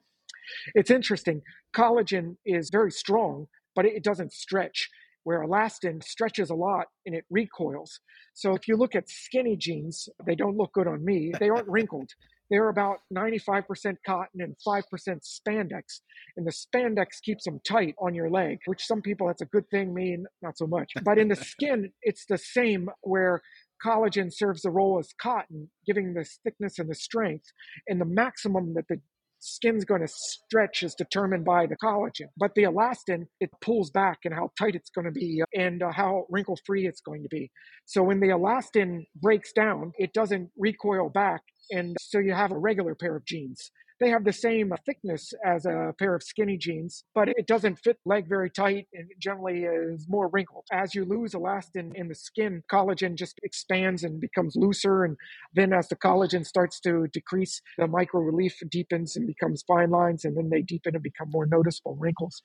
It's interesting. Collagen is very strong, but it doesn't stretch where elastin stretches a lot and it recoils. So if you look at skinny jeans, they don't look good on me. They aren't wrinkled. They're about 95% cotton and 5% spandex. And the spandex keeps them tight on your leg, which some people, that's a good thing, me, not so much. But in the skin, it's the same where collagen serves the role as cotton, giving the thickness and the strength. And the maximum that the skin's going to stretch is determined by the collagen. But the elastin, it pulls back and how tight it's going to be and uh, how wrinkle free it's going to be. So when the elastin breaks down, it doesn't recoil back. And so you have a regular pair of jeans They have the same thickness as a pair of skinny jeans, but it doesn't fit leg very tight and generally is more wrinkled. As you lose elastin in the skin, collagen just expands and becomes looser. And then as the collagen starts to decrease, the micro relief deepens and becomes fine lines, and then they deepen and become more noticeable wrinkles.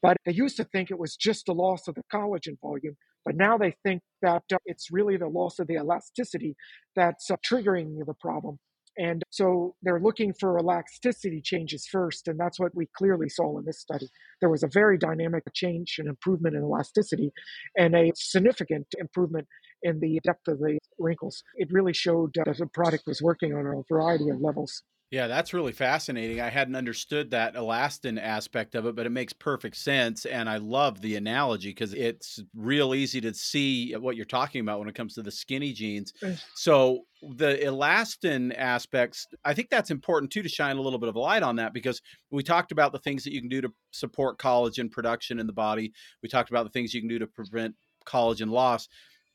But they used to think it was just the loss of the collagen volume. But now they think that uh, it's really the loss of the elasticity that's uh, triggering the problem. And so they're looking for elasticity changes first. And that's what we clearly saw in this study. There was a very dynamic change and improvement in elasticity and a significant improvement in the depth of the wrinkles. It really showed that the product was working on a variety of levels. Yeah, that's really fascinating. I hadn't understood that elastin aspect of it, but it makes perfect sense. And I love the analogy because it's real easy to see what you're talking about when it comes to the skinny jeans. So, the elastin aspects, I think that's important too to shine a little bit of a light on that because we talked about the things that you can do to support collagen production in the body. We talked about the things you can do to prevent collagen loss.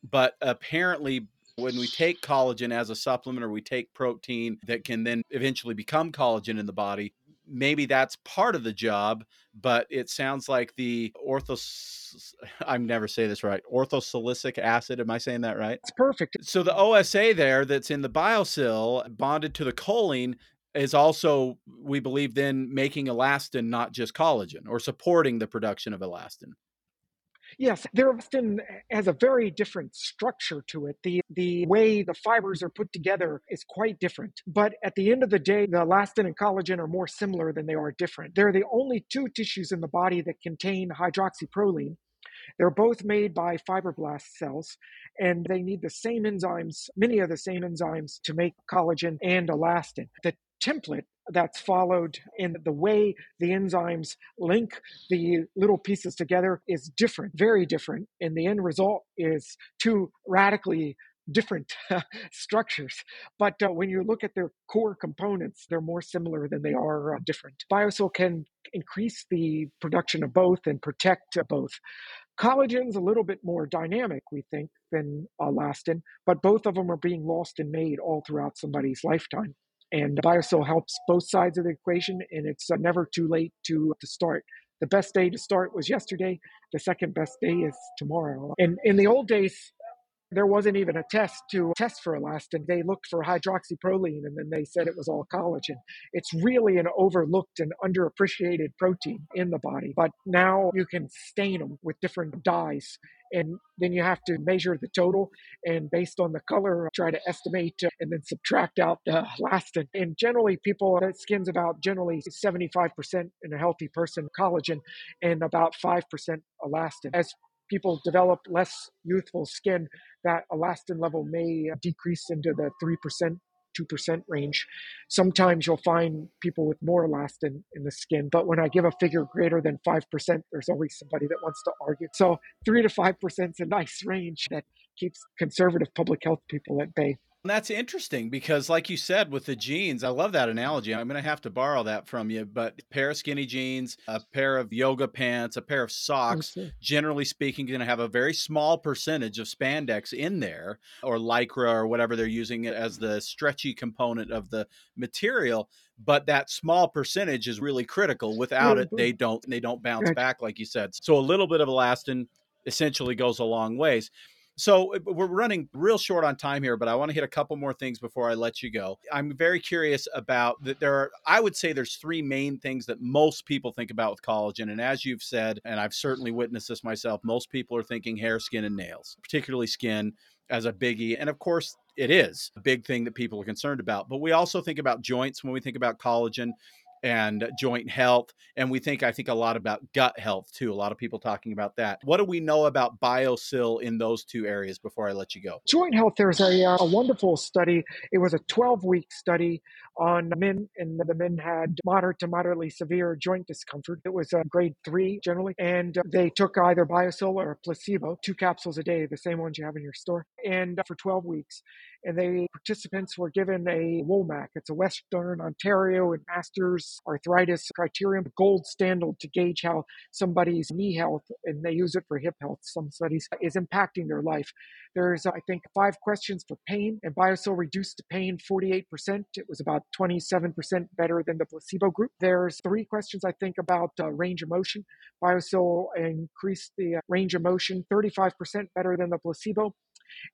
But apparently, when we take collagen as a supplement or we take protein that can then eventually become collagen in the body, maybe that's part of the job, but it sounds like the orthos I'm never say this right. Orthosilicic acid, am I saying that right? It's perfect. So the OSA there that's in the BioSil bonded to the choline is also we believe then making elastin not just collagen or supporting the production of elastin. Yes, there often uh, has a very different structure to it. The the way the fibers are put together is quite different. But at the end of the day, the elastin and collagen are more similar than they are different. They're the only two tissues in the body that contain hydroxyproline. They're both made by fibroblast cells, and they need the same enzymes, many of the same enzymes, to make collagen and elastin. The template that's followed and the way the enzymes link the little pieces together is different, very different. And the end result is two radically different structures. But uh, when you look at their core components, they're more similar than they are uh, different. BioSil can increase the production of both and protect uh, both. Collagen's a little bit more dynamic, we think, than elastin, but both of them are being lost and made all throughout somebody's lifetime. And BioSil helps both sides of the equation, and it's uh, never too late to, to start. The best day to start was yesterday. The second best day is tomorrow. And in the old days, there wasn't even a test to test for elastin. They looked for hydroxyproline and then they said it was all collagen. It's really an overlooked and underappreciated protein in the body. But now you can stain them with different dyes and then you have to measure the total and based on the color try to estimate uh, and then subtract out the elastin and generally people that skin's about generally 75% in a healthy person collagen and about 5% elastin as people develop less youthful skin, that elastin level may decrease into the 3%. 2% range. Sometimes you'll find people with more elastin in the skin, but when I give a figure greater than 5%, there's always somebody that wants to argue. So 3 to 5% is a nice range that keeps conservative public health people at bay. That's interesting because, like you said, with the jeans, I love that analogy. I'm going to have to borrow that from you. But a pair of skinny jeans, a pair of yoga pants, a pair of oh, socks, generally speaking, going to have a very small percentage of spandex in there or lycra or whatever they're using it as the stretchy component of the material. But that small percentage is really critical. Without it, they don't they don't bounce back, like you said. So a little bit of elastin essentially goes a long ways. So uh, we're running real short on time here, but I want to hit a couple more things before I let you go. I'm very curious about that. There are, I would say, there's three main things that most people think about with collagen, and as you've said, and I've certainly witnessed this myself, most people are thinking hair, skin, and nails, particularly skin as a biggie. And of course, it is a big thing that people are concerned about. But we also think about joints when we think about collagen and joint health. And we think, I think, a lot about gut health too. A lot of people talking about that. What do we know about BioSil in those two areas before I let you go? Joint health, there's a, uh, a wonderful study. It was a 12 week study on men, and the men had moderate to moderately severe joint discomfort. It was a grade three generally, and uh, they took either BioSil or placebo, two capsules a day, the same ones you have in your store, and uh, for 12 weeks. And the participants were given a WOMAC. It's a Western Ontario and McMasters Arthritis Criterium, gold standard to gauge how somebody's knee health, and they use it for hip health. Some studies is impacting their life. There's, I think, five questions for pain, and BioSil reduced pain 48%. It was about 27% better than the placebo group. There's three questions, I think, about uh, range of motion. BioSil increased the uh, range of motion 35% better than the placebo.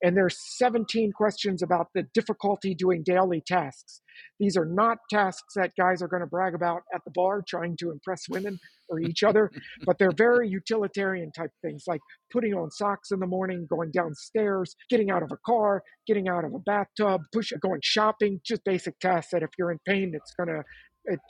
And there's 17 questions about the difficulty doing daily tasks. These are not tasks that guys are going to brag about at the bar trying to impress women or each other, but they're very utilitarian type things like putting on socks in the morning, going downstairs, getting out of a car, getting out of a bathtub, push, going shopping, just basic tasks that if you're in pain, it's going to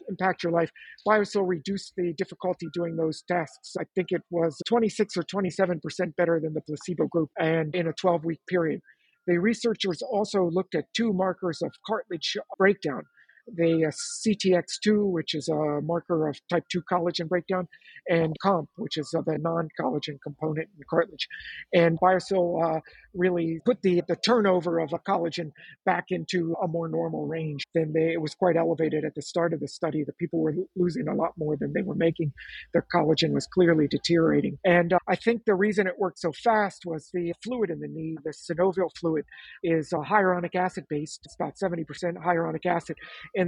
impact your life. BioSil reduced the difficulty doing those tasks. I think it was 26 or 27% better than the placebo group and in a 12 week period. The researchers also looked at two markers of cartilage breakdown the uh, CTX2, which is a marker of type 2 collagen breakdown, and COMP, which is the non collagen component in cartilage. And BioSil uh, really put the, the turnover of a collagen back into a more normal range. Then they, it was quite elevated at the start of the study. The people were losing a lot more than they were making. Their collagen was clearly deteriorating. And uh, I think the reason it worked so fast was the fluid in the knee, the synovial fluid, is a hyaluronic acid based. It's about 70% hyaluronic acid.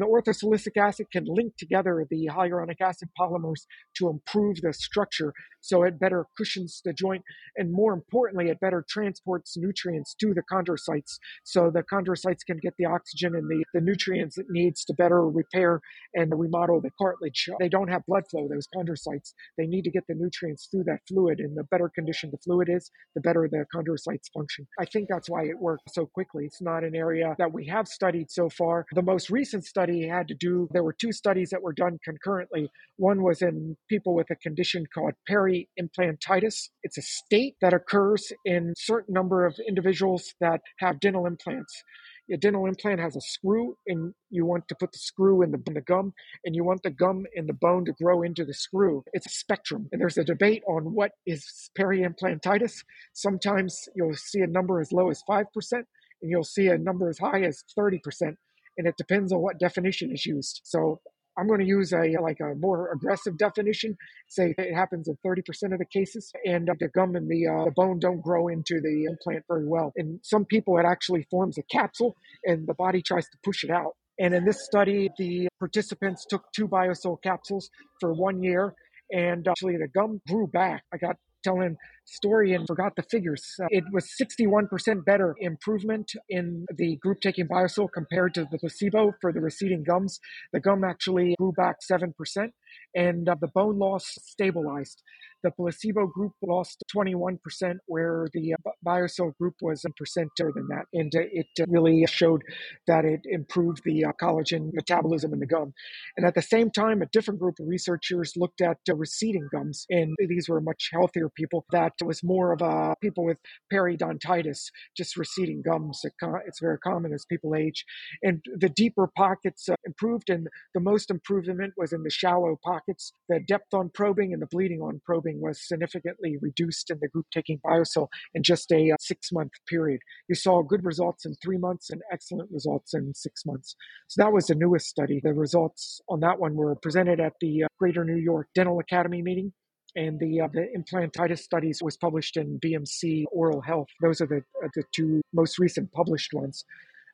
The orthosilicic acid can link together the hyaluronic acid polymers to improve the structure so it better cushions the joint. And more importantly, it better transports nutrients to the chondrocytes so the chondrocytes can get the oxygen and the, the nutrients it needs to better repair and remodel the cartilage. They don't have blood flow, those chondrocytes. They need to get the nutrients through that fluid. And the better condition the fluid is, the better the chondrocytes function. I think that's why it works so quickly. It's not an area that we have studied so far. The most recent study had to do, there were two studies that were done concurrently. One was in people with a condition called peri-implantitis. It's a state that occurs in certain number of individuals that have dental implants. A dental implant has a screw, and you want to put the screw in the, in the gum, and you want the gum and the bone to grow into the screw. It's a spectrum, and there's a debate on what is peri-implantitis. Sometimes you'll see a number as low as 5%, and you'll see a number as high as 30% and it depends on what definition is used. So I'm going to use a like a more aggressive definition. Say it happens in 30% of the cases, and the gum and the, uh, the bone don't grow into the implant very well. In some people, it actually forms a capsule, and the body tries to push it out. And in this study, the participants took two BioSil capsules for one year, and actually the gum grew back. I got telling story and forgot the figures. Uh, it was 61% better improvement in the group taking BioSil compared to the placebo for the receding gums. The gum actually grew back 7% and uh, the bone loss stabilized. The placebo group lost 21%, where the uh, BioSil group was a percent better than that. And uh, it uh, really showed that it improved the collagen metabolism in the gum. And at the same time, a different group of researchers looked at receding gums. And these were much healthier people. That was more of a people with periodontitis, just receding gums. It's very common as people age. And the deeper pockets improved, and the most improvement was in the shallow pockets. The depth on probing and the bleeding on probing was significantly reduced in the group taking BioSol in just a uh, six month period. You saw good results in three months and excellent results in six months. So that was the newest study. The results on that one were presented at the uh, Greater New York Dental Academy meeting and the uh, the implantitis studies was published in BMC Oral Health. Those are the uh, the two most recent published ones.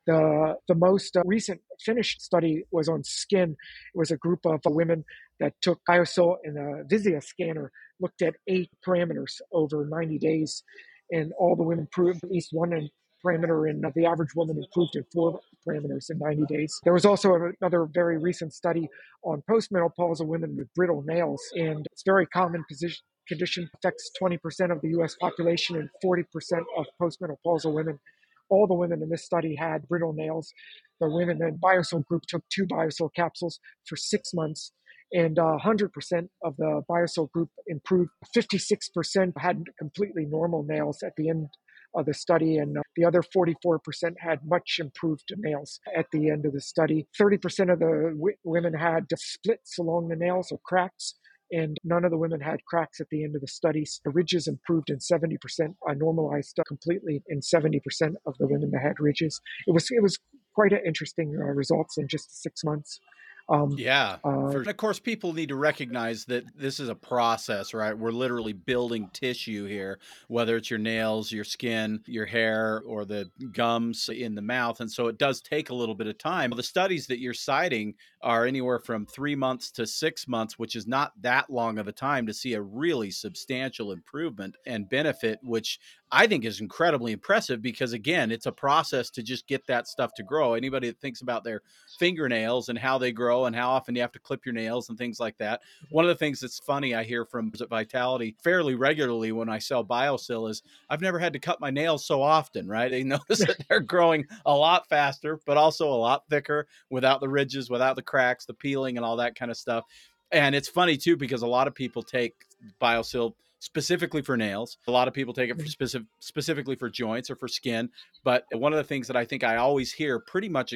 The, the most uh, recent finished study was on skin. It was a group of women that took BioSol and a Visia scanner, looked at eight parameters over 90 days, and all the women improved at least one parameter, and the average woman improved in four parameters in 90 days. There was also another very recent study on postmenopausal women with brittle nails, and it's very common position condition affects 20% of the US population and 40% of postmenopausal women all the women in this study had brittle nails. The women in the BioSil group took two BioSil capsules for six months, and uh, 100% of the BioSil group improved. 56% had completely normal nails at the end of the study, and the other 44% had much improved nails at the end of the study. 30% of the w- women had splits along the nails or cracks, and none of the women had cracks at the end of the studies. The ridges improved in 70%, uh, normalized completely in 70% of the women that had ridges. It was it was quite an interesting uh, results in just six months. Um, yeah. Uh, for, of course, people need to recognize that this is a process, right? We're literally building tissue here, whether it's your nails, your skin, your hair, or the gums in the mouth. And so it does take a little bit of time. The studies that you're citing are anywhere from three months to six months, which is not that long of a time to see a really substantial improvement and benefit, which I think is incredibly impressive because again, it's a process to just get that stuff to grow. Anybody that thinks about their fingernails and how they grow and how often you have to clip your nails and things like that. One of the things that's funny I hear from Vitality fairly regularly when I sell BioSil is I've never had to cut my nails so often, right? They notice that they're growing a lot faster, but also a lot thicker without the ridges, without the cracks, the peeling and all that kind of stuff. And it's funny too because a lot of people take BioSil specifically for nails. A lot of people take it for mm-hmm. specific, specifically for joints or for skin. But one of the things that I think I always hear pretty much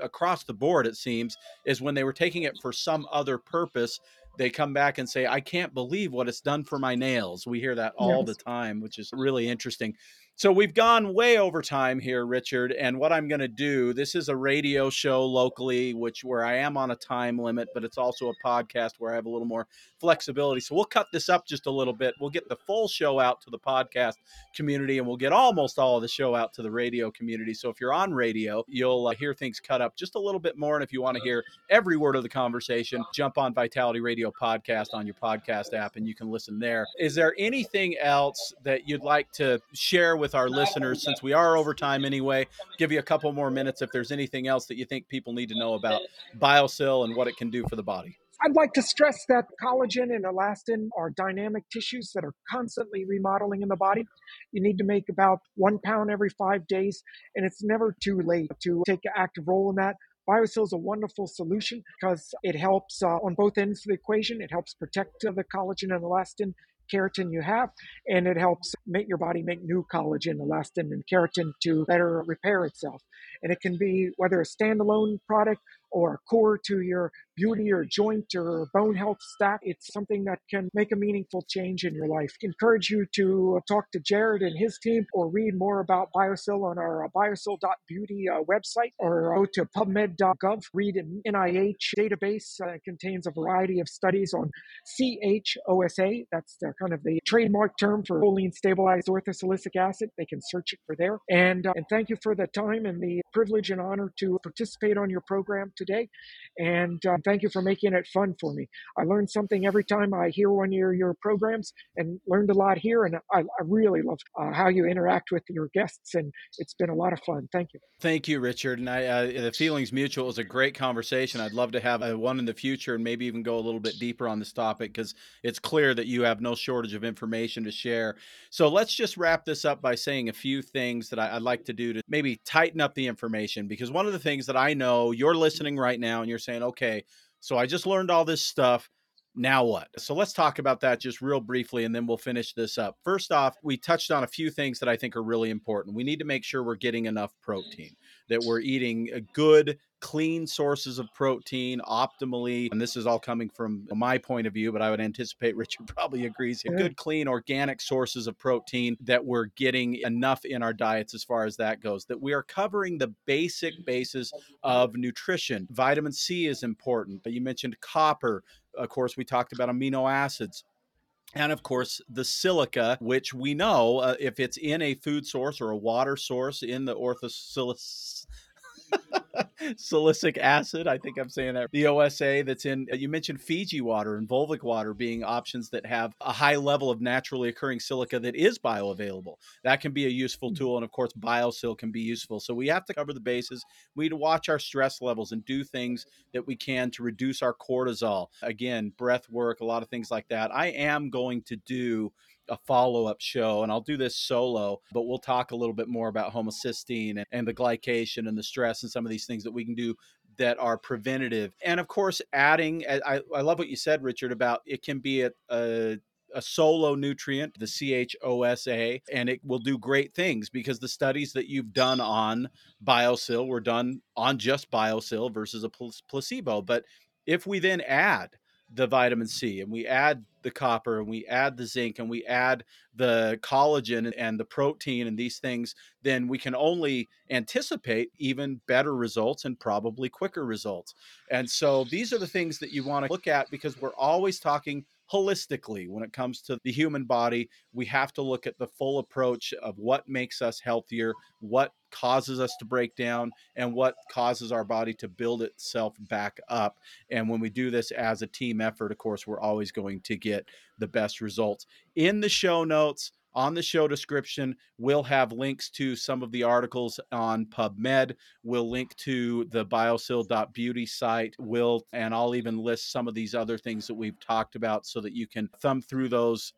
across the board, it seems, is when they were taking it for some other purpose, they come back and say, I can't believe what it's done for my nails. We hear that all yes. the time, which is really interesting. So we've gone way over time here, Richard. And what I'm going to do, this is a radio show locally, which where I am on a time limit, but it's also a podcast where I have a little more flexibility. So we'll cut this up just a little bit. We'll get the full show out to the podcast community, and we'll get almost all of the show out to the radio community. So if you're on radio, you'll uh, hear things cut up just a little bit more. And if you want to hear every word of the conversation, jump on Vitality Radio podcast on your podcast app, and you can listen there. Is there anything else that you'd like to share with our listeners since we are over time anyway. Give you a couple more minutes if there's anything else that you think people need to know about BioSil and what it can do for the body. I'd like to stress that collagen and elastin are dynamic tissues that are constantly remodeling in the body. You need to make about one pound every five days, and it's never too late to take an active role in that. BioSil is a wonderful solution because it helps uh, on both ends of the equation. It helps protect the collagen and elastin keratin you have, and it helps make your body make new collagen, elastin, and keratin to better repair itself. And it can be whether a standalone product or core to your beauty or joint or bone health stack. It's something that can make a meaningful change in your life. Encourage you to talk to Jared and his team or read more about BioSil on our uh, biosil.beauty uh, website or go to pubmed.gov. Read an NIH database. Uh, it contains a variety of studies on CHOSA. That's the, kind of the trademark term for choline stabilized orthosilicic acid. They can search it for there. And, uh, and thank you for the time and the privilege and honor to participate on your program today. And uh, thank you for making it fun for me. I learned something every time I hear one of your, your programs and learned a lot here. And I, I really love uh, how you interact with your guests. And it's been a lot of fun. Thank you. Thank you, Richard. And I, uh, the feelings mutual was a great conversation. I'd love to have a, one in the future and maybe even go a little bit deeper on this topic because it's clear that you have no shortage of information to share. So let's just wrap this up by saying a few things that I, I'd like to do to maybe tighten up the information because one of the things that I know you're listening right now and you're saying, okay, so I just learned all this stuff. Now what? So let's talk about that just real briefly and then we'll finish this up. First off, we touched on a few things that I think are really important. We need to make sure we're getting enough protein, that we're eating a good clean sources of protein optimally. And this is all coming from my point of view, but I would anticipate Richard probably agrees. Yeah. Good, clean, organic sources of protein that we're getting enough in our diets as far as that goes, that we are covering the basic basis of nutrition. Vitamin C is important. But you mentioned copper. Of course, we talked about amino acids and of course the silica which we know uh, if it's in a food source or a water source in the orthosilus silicic acid. I think I'm saying that. The OSA that's in, uh, you mentioned Fiji water and Volvic water being options that have a high level of naturally occurring silica that is bioavailable. That can be a useful hmm. tool. And of course, BioSil can be useful. So we have to cover the bases. We need to watch our stress levels and do things that we can to reduce our cortisol. Again, breath work, a lot of things like that. I am going to do a follow up show, and I'll do this solo, but we'll talk a little bit more about homocysteine and, and the glycation and the stress and some of these things that we can do that are preventative. And of course, adding, I, I love what you said, Richard, about it can be a, a a solo nutrient, the CHOSA, and it will do great things because the studies that you've done on BioSil were done on just BioSil versus a placebo. But if we then add the vitamin C and we add the copper and we add the zinc and we add the collagen and the protein and these things, then we can only anticipate even better results and probably quicker results. And so these are the things that you want to look at because we're always talking holistically when it comes to the human body. We have to look at the full approach of what makes us healthier, what causes us to break down, and what causes our body to build itself back up. And when we do this as a team effort, of course, we're always going to get the best results. In the show notes, on the show description, we'll have links to some of the articles on PubMed. We'll link to the biosil.beauty site. We'll, and I'll even list some of these other things that we've talked about so that you can thumb through those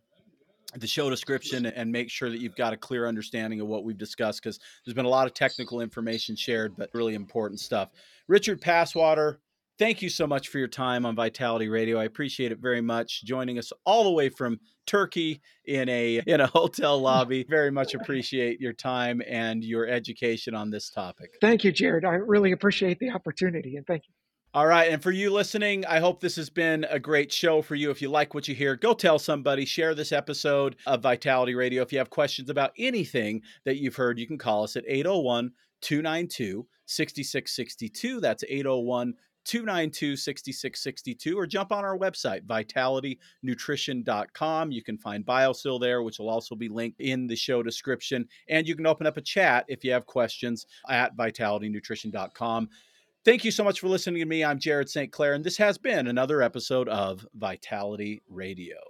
the show description and make sure that you've got a clear understanding of what we've discussed because there's been a lot of technical information shared, but really important stuff. Richard Passwater, thank you so much for your time on Vitality Radio. I appreciate it very much. Joining us all the way from Turkey in a in a hotel lobby. Very much appreciate your time and your education on this topic. Thank you, Jared. I really appreciate the opportunity and thank you. All right. And for you listening, I hope this has been a great show for you. If you like what you hear, go tell somebody, share this episode of Vitality Radio. If you have questions about anything that you've heard, you can call us at 801 292 6662. That's 801 292 6662 or jump on our website vitalitynutrition.com you can find biosil there which will also be linked in the show description. And you can open up a chat if you have questions at vitalitynutrition.com thank you so much for listening to me. I'm jared st clair and this has been another episode of vitality radio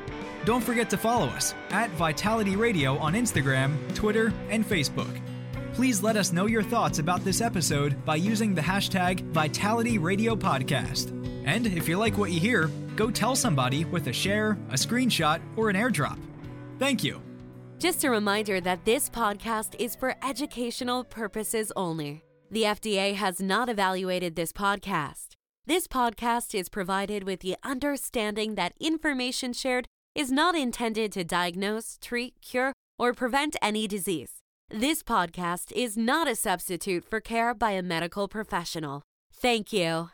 Don't forget to follow us at Vitality Radio on Instagram, Twitter, and Facebook. Please let us know your thoughts about this episode by using the hashtag Vitality Radio Podcast. And if you like what you hear, go tell somebody with a share, a screenshot, or an airdrop. Thank you. Just a reminder that this podcast is for educational purposes only. The FDA has not evaluated this podcast. This podcast is provided with the understanding that information shared is not intended to diagnose, treat, cure, or prevent any disease. This podcast is not a substitute for care by a medical professional. Thank you.